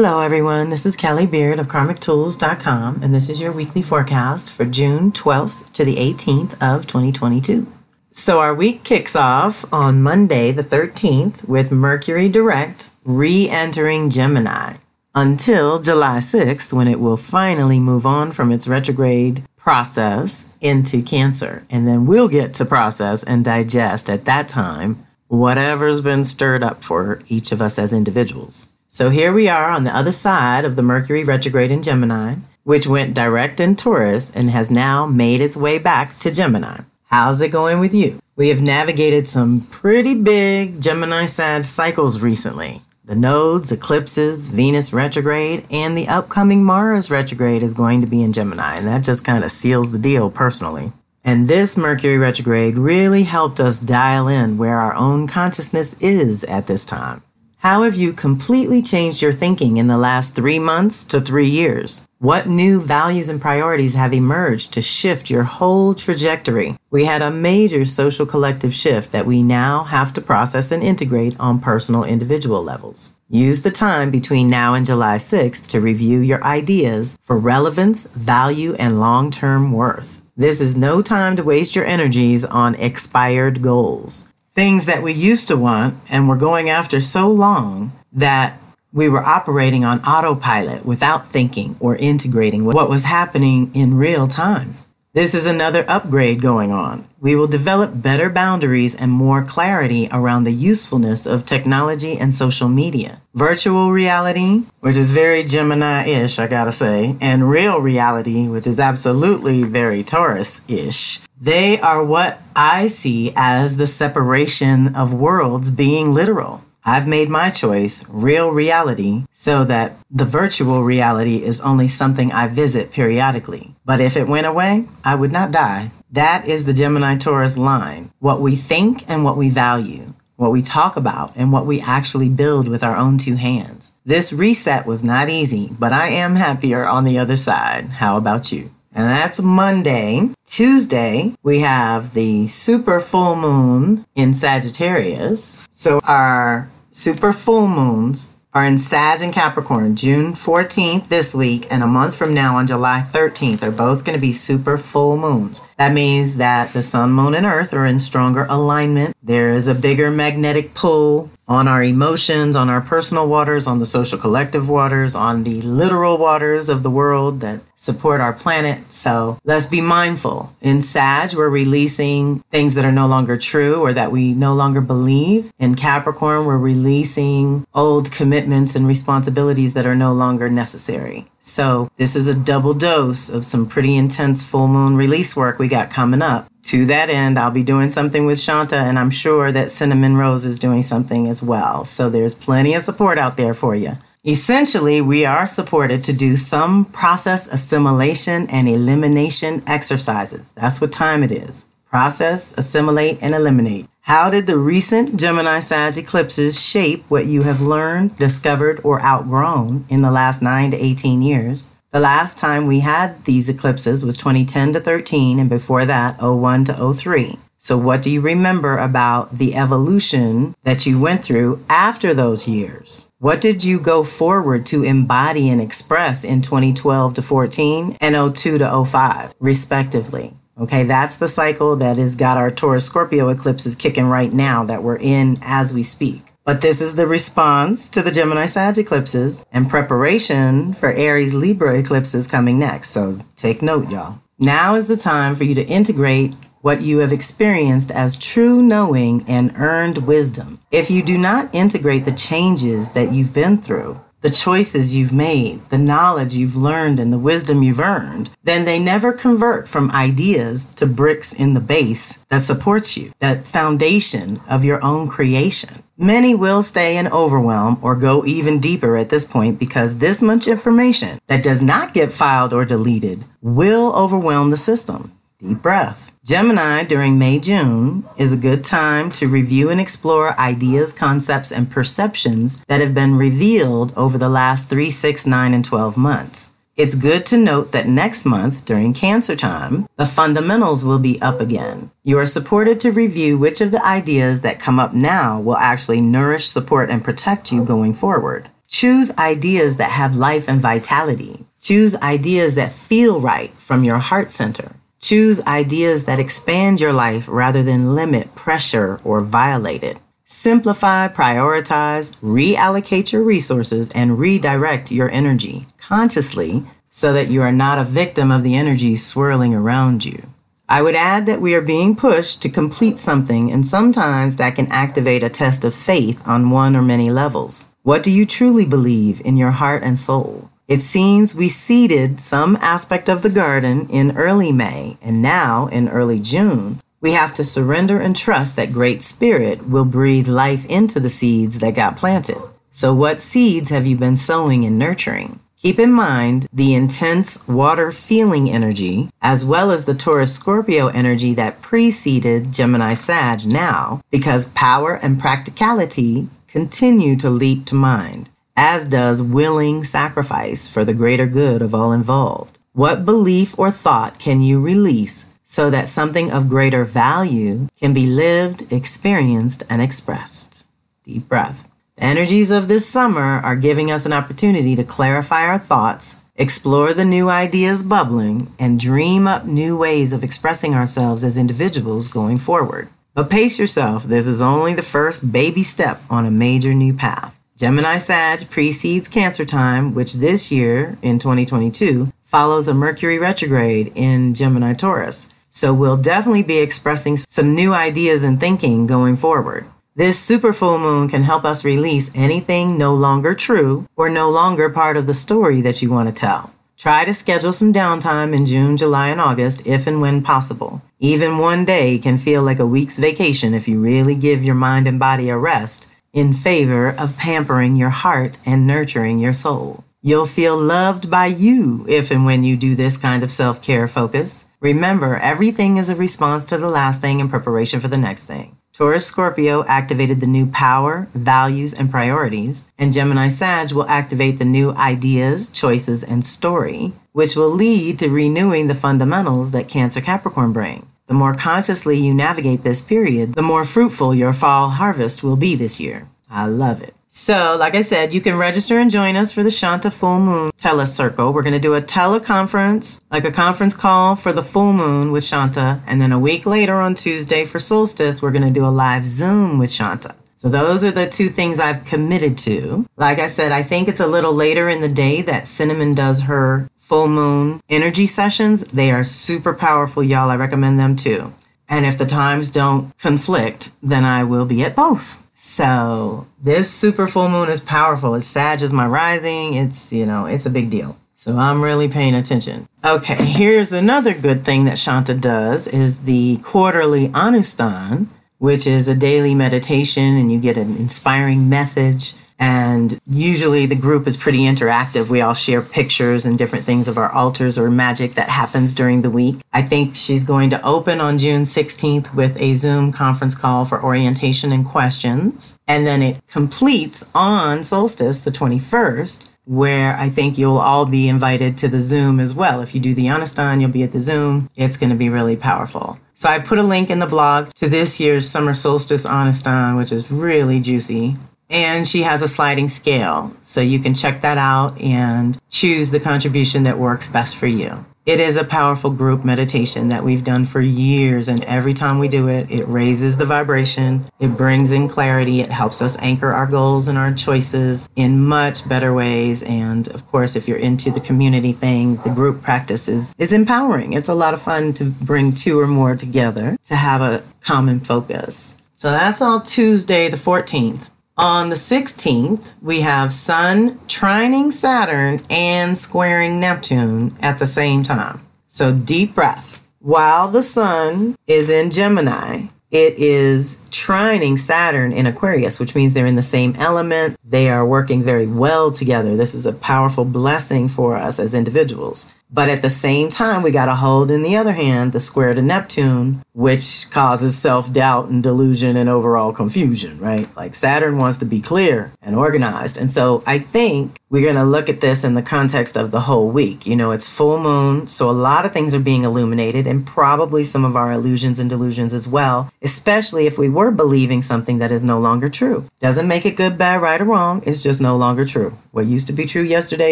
Hello, everyone. This is Kelly Beard of KarmicTools.com, and this is your weekly forecast for June 12th to the 18th of 2022. So, our week kicks off on Monday, the 13th, with Mercury direct re entering Gemini until July 6th, when it will finally move on from its retrograde process into Cancer. And then we'll get to process and digest at that time whatever's been stirred up for each of us as individuals. So here we are on the other side of the Mercury retrograde in Gemini, which went direct in Taurus and has now made its way back to Gemini. How's it going with you? We have navigated some pretty big Gemini Sag cycles recently. The nodes, eclipses, Venus retrograde, and the upcoming Mars retrograde is going to be in Gemini, and that just kind of seals the deal personally. And this Mercury retrograde really helped us dial in where our own consciousness is at this time. How have you completely changed your thinking in the last three months to three years? What new values and priorities have emerged to shift your whole trajectory? We had a major social collective shift that we now have to process and integrate on personal individual levels. Use the time between now and July 6th to review your ideas for relevance, value, and long term worth. This is no time to waste your energies on expired goals things that we used to want and were going after so long that we were operating on autopilot without thinking or integrating what was happening in real time. This is another upgrade going on. We will develop better boundaries and more clarity around the usefulness of technology and social media. Virtual reality, which is very Gemini ish, I gotta say, and real reality, which is absolutely very Taurus ish, they are what I see as the separation of worlds being literal. I've made my choice, real reality, so that the virtual reality is only something I visit periodically. But if it went away, I would not die. That is the Gemini Taurus line what we think and what we value, what we talk about, and what we actually build with our own two hands. This reset was not easy, but I am happier on the other side. How about you? And that's Monday. Tuesday, we have the super full moon in Sagittarius. So our super full moons are in Sag and Capricorn, June 14th this week, and a month from now on July 13th are both going to be super full moons. That means that the sun, moon, and earth are in stronger alignment. There is a bigger magnetic pull on our emotions, on our personal waters, on the social collective waters, on the literal waters of the world that support our planet. So let's be mindful. In Sag, we're releasing things that are no longer true or that we no longer believe. In Capricorn, we're releasing old commitments and responsibilities that are no longer necessary. So this is a double dose of some pretty intense full moon release work we got coming up. To that end, I'll be doing something with Shanta, and I'm sure that Cinnamon Rose is doing something as well. So there's plenty of support out there for you. Essentially, we are supported to do some process assimilation and elimination exercises. That's what time it is. Process, assimilate, and eliminate. How did the recent Gemini Sag eclipses shape what you have learned, discovered, or outgrown in the last 9 to 18 years? The last time we had these eclipses was 2010 to 13, and before that, 01 to 03. So, what do you remember about the evolution that you went through after those years? What did you go forward to embody and express in 2012 to 14 and 02 to 05, respectively? Okay, that's the cycle that has got our Taurus Scorpio eclipses kicking right now that we're in as we speak. But this is the response to the Gemini Sag eclipses and preparation for Aries Libra eclipses coming next. So take note, y'all. Now is the time for you to integrate what you have experienced as true knowing and earned wisdom. If you do not integrate the changes that you've been through, the choices you've made, the knowledge you've learned, and the wisdom you've earned, then they never convert from ideas to bricks in the base that supports you, that foundation of your own creation. Many will stay in overwhelm or go even deeper at this point because this much information that does not get filed or deleted will overwhelm the system. Deep breath. Gemini during May June is a good time to review and explore ideas, concepts, and perceptions that have been revealed over the last three, six, nine, and 12 months. It's good to note that next month, during Cancer time, the fundamentals will be up again. You are supported to review which of the ideas that come up now will actually nourish, support, and protect you going forward. Choose ideas that have life and vitality. Choose ideas that feel right from your heart center. Choose ideas that expand your life rather than limit, pressure, or violate it. Simplify, prioritize, reallocate your resources, and redirect your energy consciously so that you are not a victim of the energy swirling around you. I would add that we are being pushed to complete something, and sometimes that can activate a test of faith on one or many levels. What do you truly believe in your heart and soul? It seems we seeded some aspect of the garden in early May, and now in early June, we have to surrender and trust that Great Spirit will breathe life into the seeds that got planted. So, what seeds have you been sowing and nurturing? Keep in mind the intense water feeling energy, as well as the Taurus Scorpio energy that preceded Gemini Sag now, because power and practicality continue to leap to mind, as does willing sacrifice for the greater good of all involved. What belief or thought can you release so that something of greater value can be lived, experienced, and expressed? Deep breath. The energies of this summer are giving us an opportunity to clarify our thoughts, explore the new ideas bubbling, and dream up new ways of expressing ourselves as individuals going forward. But pace yourself, this is only the first baby step on a major new path. Gemini Sag precedes Cancer time, which this year, in 2022, follows a Mercury retrograde in Gemini Taurus. So we'll definitely be expressing some new ideas and thinking going forward. This super full moon can help us release anything no longer true or no longer part of the story that you want to tell. Try to schedule some downtime in June, July, and August if and when possible. Even one day can feel like a week's vacation if you really give your mind and body a rest in favor of pampering your heart and nurturing your soul. You'll feel loved by you if and when you do this kind of self care focus. Remember, everything is a response to the last thing in preparation for the next thing. Taurus Scorpio activated the new power, values, and priorities, and Gemini Sag will activate the new ideas, choices, and story, which will lead to renewing the fundamentals that Cancer Capricorn bring. The more consciously you navigate this period, the more fruitful your fall harvest will be this year. I love it. So, like I said, you can register and join us for the Shanta Full Moon Telecircle. We're going to do a teleconference, like a conference call for the full moon with Shanta. And then a week later on Tuesday for solstice, we're going to do a live Zoom with Shanta. So, those are the two things I've committed to. Like I said, I think it's a little later in the day that Cinnamon does her full moon energy sessions. They are super powerful, y'all. I recommend them too. And if the times don't conflict, then I will be at both. So this super full moon is powerful. It's Sag is my rising. It's, you know, it's a big deal. So I'm really paying attention. Okay, here's another good thing that Shanta does is the quarterly Anustan, which is a daily meditation and you get an inspiring message and usually the group is pretty interactive. We all share pictures and different things of our altars or magic that happens during the week. I think she's going to open on June 16th with a Zoom conference call for orientation and questions. And then it completes on solstice, the 21st, where I think you'll all be invited to the Zoom as well. If you do the Anustan, you'll be at the Zoom. It's going to be really powerful. So I've put a link in the blog to this year's summer solstice Anustan, which is really juicy and she has a sliding scale. So you can check that out and choose the contribution that works best for you. It is a powerful group meditation that we've done for years, and every time we do it, it raises the vibration, it brings in clarity, it helps us anchor our goals and our choices in much better ways. And of course, if you're into the community thing, the group practice is, is empowering. It's a lot of fun to bring two or more together to have a common focus. So that's all Tuesday, the 14th. On the 16th, we have Sun trining Saturn and squaring Neptune at the same time. So deep breath. While the Sun is in Gemini, it is trining Saturn in Aquarius, which means they're in the same element. They are working very well together. This is a powerful blessing for us as individuals. But at the same time, we got to hold in the other hand the square to Neptune, which causes self doubt and delusion and overall confusion, right? Like Saturn wants to be clear and organized. And so I think we're going to look at this in the context of the whole week. You know, it's full moon, so a lot of things are being illuminated and probably some of our illusions and delusions as well, especially if we we're believing something that is no longer true. Doesn't make it good, bad, right, or wrong. It's just no longer true. What used to be true yesterday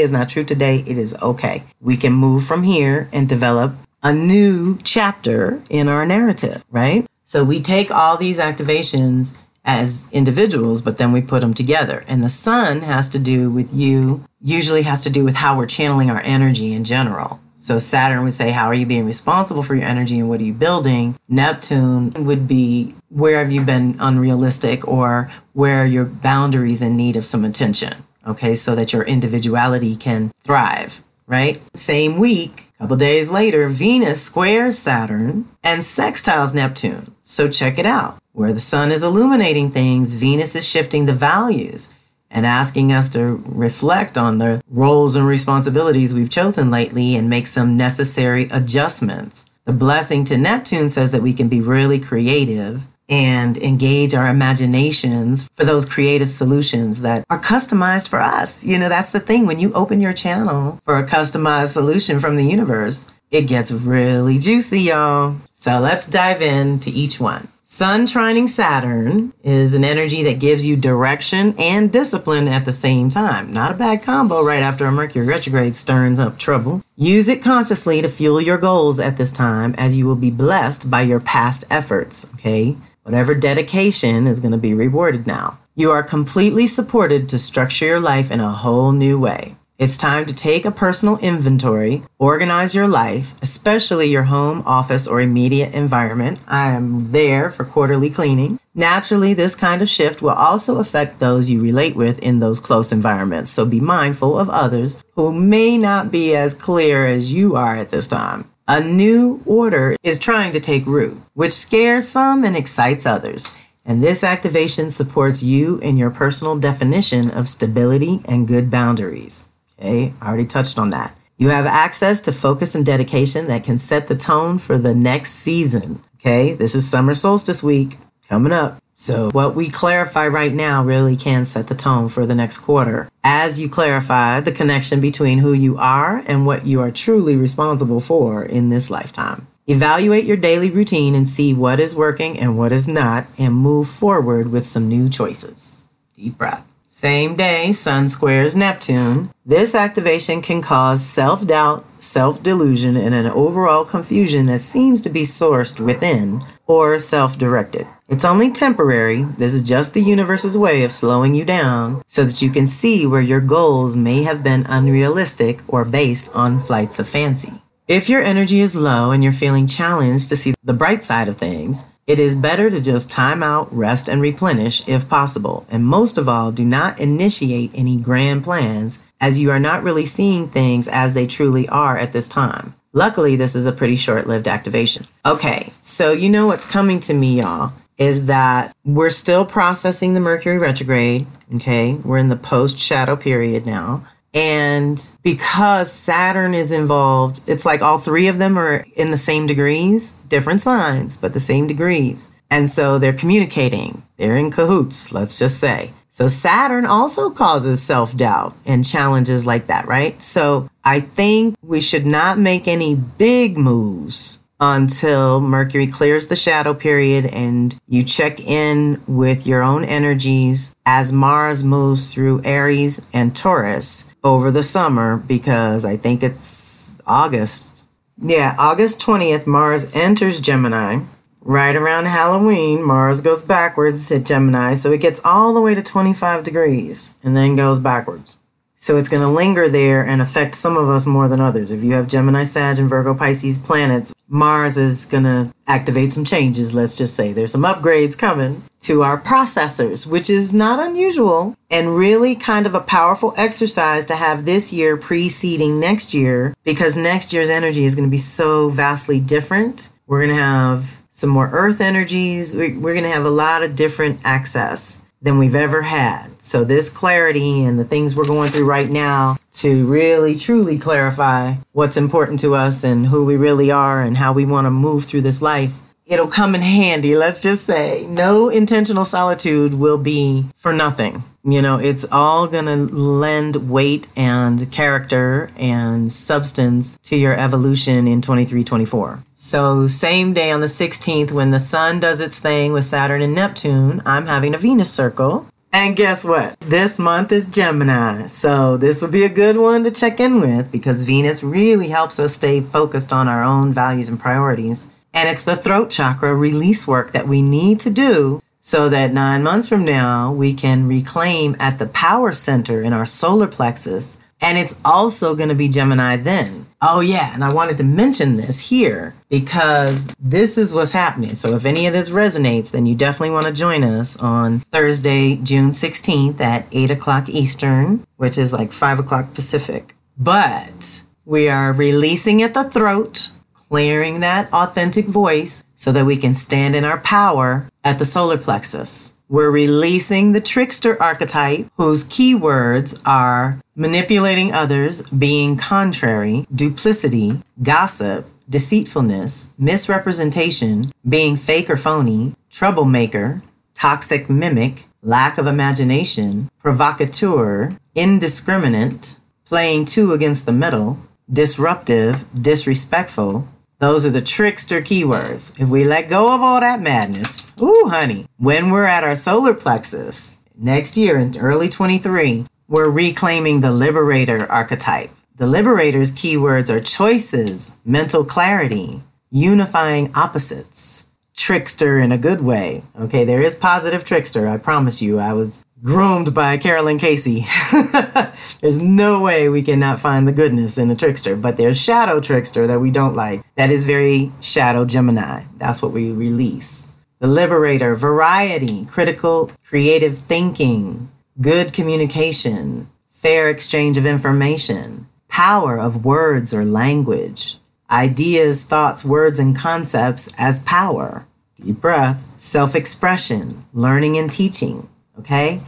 is not true today. It is okay. We can move from here and develop a new chapter in our narrative, right? So we take all these activations as individuals, but then we put them together. And the sun has to do with you, usually has to do with how we're channeling our energy in general. So Saturn would say, How are you being responsible for your energy and what are you building? Neptune would be, Where have you been unrealistic or where are your boundaries in need of some attention? Okay, so that your individuality can thrive, right? Same week, couple days later, Venus squares Saturn and sextiles Neptune. So check it out. Where the sun is illuminating things, Venus is shifting the values and asking us to reflect on the roles and responsibilities we've chosen lately and make some necessary adjustments. The blessing to Neptune says that we can be really creative and engage our imaginations for those creative solutions that are customized for us. You know, that's the thing. When you open your channel for a customized solution from the universe, it gets really juicy, y'all. So let's dive into each one. Sun trining Saturn is an energy that gives you direction and discipline at the same time. Not a bad combo right after a Mercury retrograde stirs up trouble. Use it consciously to fuel your goals at this time as you will be blessed by your past efforts, okay? Whatever dedication is going to be rewarded now. You are completely supported to structure your life in a whole new way. It's time to take a personal inventory, organize your life, especially your home, office, or immediate environment. I am there for quarterly cleaning. Naturally, this kind of shift will also affect those you relate with in those close environments, so be mindful of others who may not be as clear as you are at this time. A new order is trying to take root, which scares some and excites others. And this activation supports you in your personal definition of stability and good boundaries. Okay, I already touched on that. You have access to focus and dedication that can set the tone for the next season. Okay, this is summer solstice week coming up. So, what we clarify right now really can set the tone for the next quarter as you clarify the connection between who you are and what you are truly responsible for in this lifetime. Evaluate your daily routine and see what is working and what is not, and move forward with some new choices. Deep breath. Same day, Sun squares Neptune. This activation can cause self doubt, self delusion, and an overall confusion that seems to be sourced within or self directed. It's only temporary. This is just the universe's way of slowing you down so that you can see where your goals may have been unrealistic or based on flights of fancy. If your energy is low and you're feeling challenged to see the bright side of things, it is better to just time out, rest, and replenish if possible. And most of all, do not initiate any grand plans as you are not really seeing things as they truly are at this time. Luckily, this is a pretty short lived activation. Okay, so you know what's coming to me, y'all, is that we're still processing the Mercury retrograde. Okay, we're in the post shadow period now. And because Saturn is involved, it's like all three of them are in the same degrees, different signs, but the same degrees. And so they're communicating. They're in cahoots, let's just say. So Saturn also causes self doubt and challenges like that, right? So I think we should not make any big moves until Mercury clears the shadow period and you check in with your own energies as Mars moves through Aries and Taurus over the summer because I think it's August. Yeah, August 20th, Mars enters Gemini. Right around Halloween, Mars goes backwards to Gemini, so it gets all the way to 25 degrees and then goes backwards. So it's going to linger there and affect some of us more than others. If you have Gemini, Sag, and Virgo, Pisces planets, Mars is going to activate some changes, let's just say. There's some upgrades coming to our processors, which is not unusual and really kind of a powerful exercise to have this year preceding next year because next year's energy is going to be so vastly different. We're going to have some more earth energies. We're going to have a lot of different access than we've ever had. So, this clarity and the things we're going through right now to really truly clarify what's important to us and who we really are and how we want to move through this life, it'll come in handy. Let's just say no intentional solitude will be for nothing. You know, it's all going to lend weight and character and substance to your evolution in 23 24. So, same day on the 16th, when the sun does its thing with Saturn and Neptune, I'm having a Venus circle. And guess what? This month is Gemini. So, this would be a good one to check in with because Venus really helps us stay focused on our own values and priorities. And it's the throat chakra release work that we need to do so that nine months from now, we can reclaim at the power center in our solar plexus. And it's also going to be Gemini then. Oh, yeah. And I wanted to mention this here because this is what's happening. So, if any of this resonates, then you definitely want to join us on Thursday, June 16th at 8 o'clock Eastern, which is like 5 o'clock Pacific. But we are releasing at the throat, clearing that authentic voice so that we can stand in our power at the solar plexus. We're releasing the trickster archetype, whose keywords are manipulating others, being contrary, duplicity, gossip, deceitfulness, misrepresentation, being fake or phony, troublemaker, toxic mimic, lack of imagination, provocateur, indiscriminate, playing two against the middle, disruptive, disrespectful, those are the trickster keywords. If we let go of all that madness, ooh, honey, when we're at our solar plexus next year in early 23, we're reclaiming the liberator archetype. The liberator's keywords are choices, mental clarity, unifying opposites, trickster in a good way. Okay, there is positive trickster, I promise you. I was groomed by Carolyn Casey. there's no way we cannot find the goodness in a trickster, but there's shadow trickster that we don't like. That is very shadow Gemini. That's what we release. The liberator, variety, critical, creative thinking, good communication, fair exchange of information, power of words or language, ideas, thoughts, words, and concepts as power. Deep breath, self expression, learning and teaching. Okay?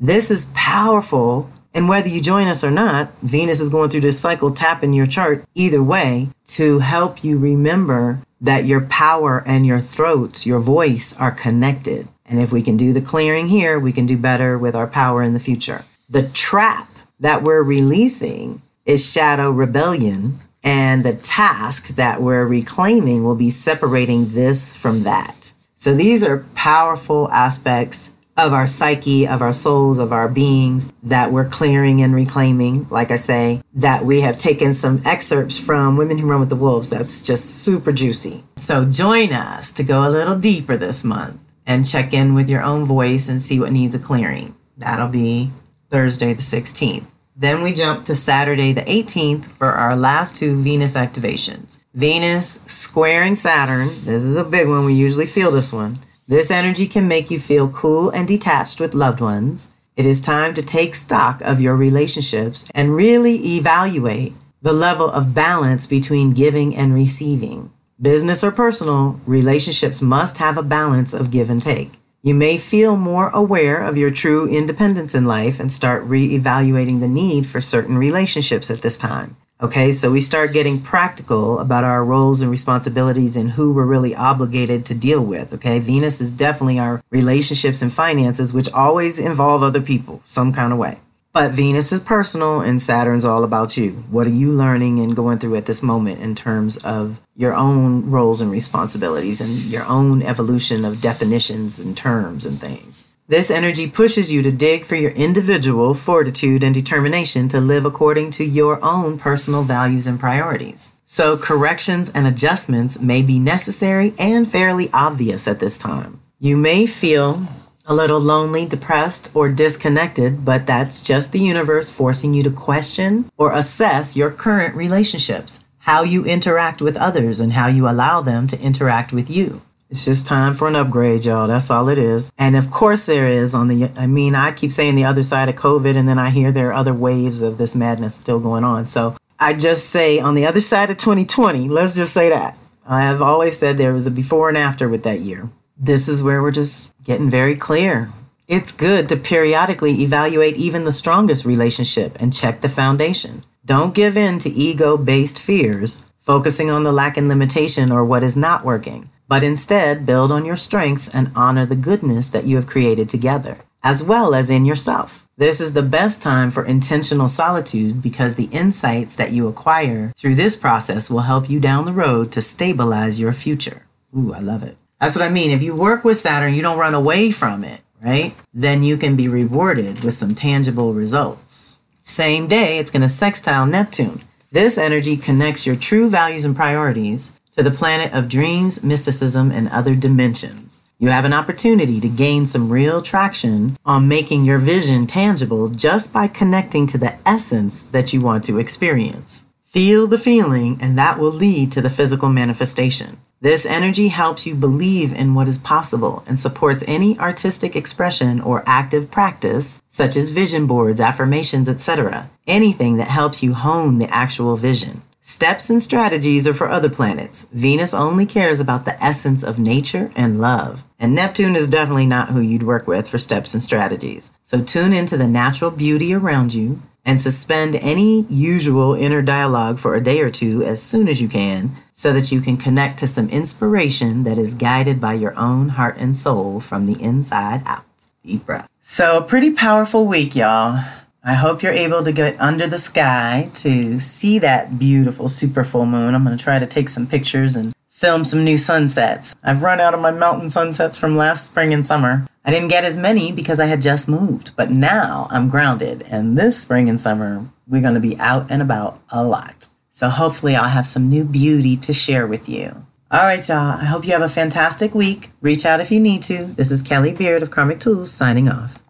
This is powerful. And whether you join us or not, Venus is going through this cycle tapping your chart either way to help you remember that your power and your throat, your voice are connected. And if we can do the clearing here, we can do better with our power in the future. The trap that we're releasing is shadow rebellion. And the task that we're reclaiming will be separating this from that. So these are powerful aspects of our psyche, of our souls, of our beings that we're clearing and reclaiming. Like I say, that we have taken some excerpts from Women Who Run with the Wolves that's just super juicy. So join us to go a little deeper this month and check in with your own voice and see what needs a clearing. That'll be Thursday the 16th. Then we jump to Saturday the 18th for our last two Venus activations. Venus squaring Saturn. This is a big one. We usually feel this one. This energy can make you feel cool and detached with loved ones. It is time to take stock of your relationships and really evaluate the level of balance between giving and receiving. Business or personal, relationships must have a balance of give and take. You may feel more aware of your true independence in life and start re evaluating the need for certain relationships at this time. Okay, so we start getting practical about our roles and responsibilities and who we're really obligated to deal with. Okay, Venus is definitely our relationships and finances, which always involve other people some kind of way. But Venus is personal and Saturn's all about you. What are you learning and going through at this moment in terms of your own roles and responsibilities and your own evolution of definitions and terms and things? This energy pushes you to dig for your individual fortitude and determination to live according to your own personal values and priorities. So, corrections and adjustments may be necessary and fairly obvious at this time. You may feel a little lonely, depressed, or disconnected, but that's just the universe forcing you to question or assess your current relationships, how you interact with others, and how you allow them to interact with you. It's just time for an upgrade, y'all. That's all it is. And of course, there is on the, I mean, I keep saying the other side of COVID, and then I hear there are other waves of this madness still going on. So I just say on the other side of 2020, let's just say that. I have always said there was a before and after with that year. This is where we're just getting very clear. It's good to periodically evaluate even the strongest relationship and check the foundation. Don't give in to ego based fears, focusing on the lack and limitation or what is not working but instead build on your strengths and honor the goodness that you have created together, as well as in yourself. This is the best time for intentional solitude because the insights that you acquire through this process will help you down the road to stabilize your future. Ooh, I love it. That's what I mean. If you work with Saturn, you don't run away from it, right? Then you can be rewarded with some tangible results. Same day, it's going to sextile Neptune. This energy connects your true values and priorities to the planet of dreams, mysticism, and other dimensions. You have an opportunity to gain some real traction on making your vision tangible just by connecting to the essence that you want to experience. Feel the feeling, and that will lead to the physical manifestation. This energy helps you believe in what is possible and supports any artistic expression or active practice, such as vision boards, affirmations, etc. Anything that helps you hone the actual vision. Steps and strategies are for other planets. Venus only cares about the essence of nature and love. And Neptune is definitely not who you'd work with for steps and strategies. So tune into the natural beauty around you and suspend any usual inner dialogue for a day or two as soon as you can so that you can connect to some inspiration that is guided by your own heart and soul from the inside out. Deep breath. So, pretty powerful week, y'all. I hope you're able to get under the sky to see that beautiful super full moon. I'm going to try to take some pictures and film some new sunsets. I've run out of my mountain sunsets from last spring and summer. I didn't get as many because I had just moved, but now I'm grounded, and this spring and summer, we're going to be out and about a lot. So hopefully, I'll have some new beauty to share with you. All right, y'all. I hope you have a fantastic week. Reach out if you need to. This is Kelly Beard of Karmic Tools signing off.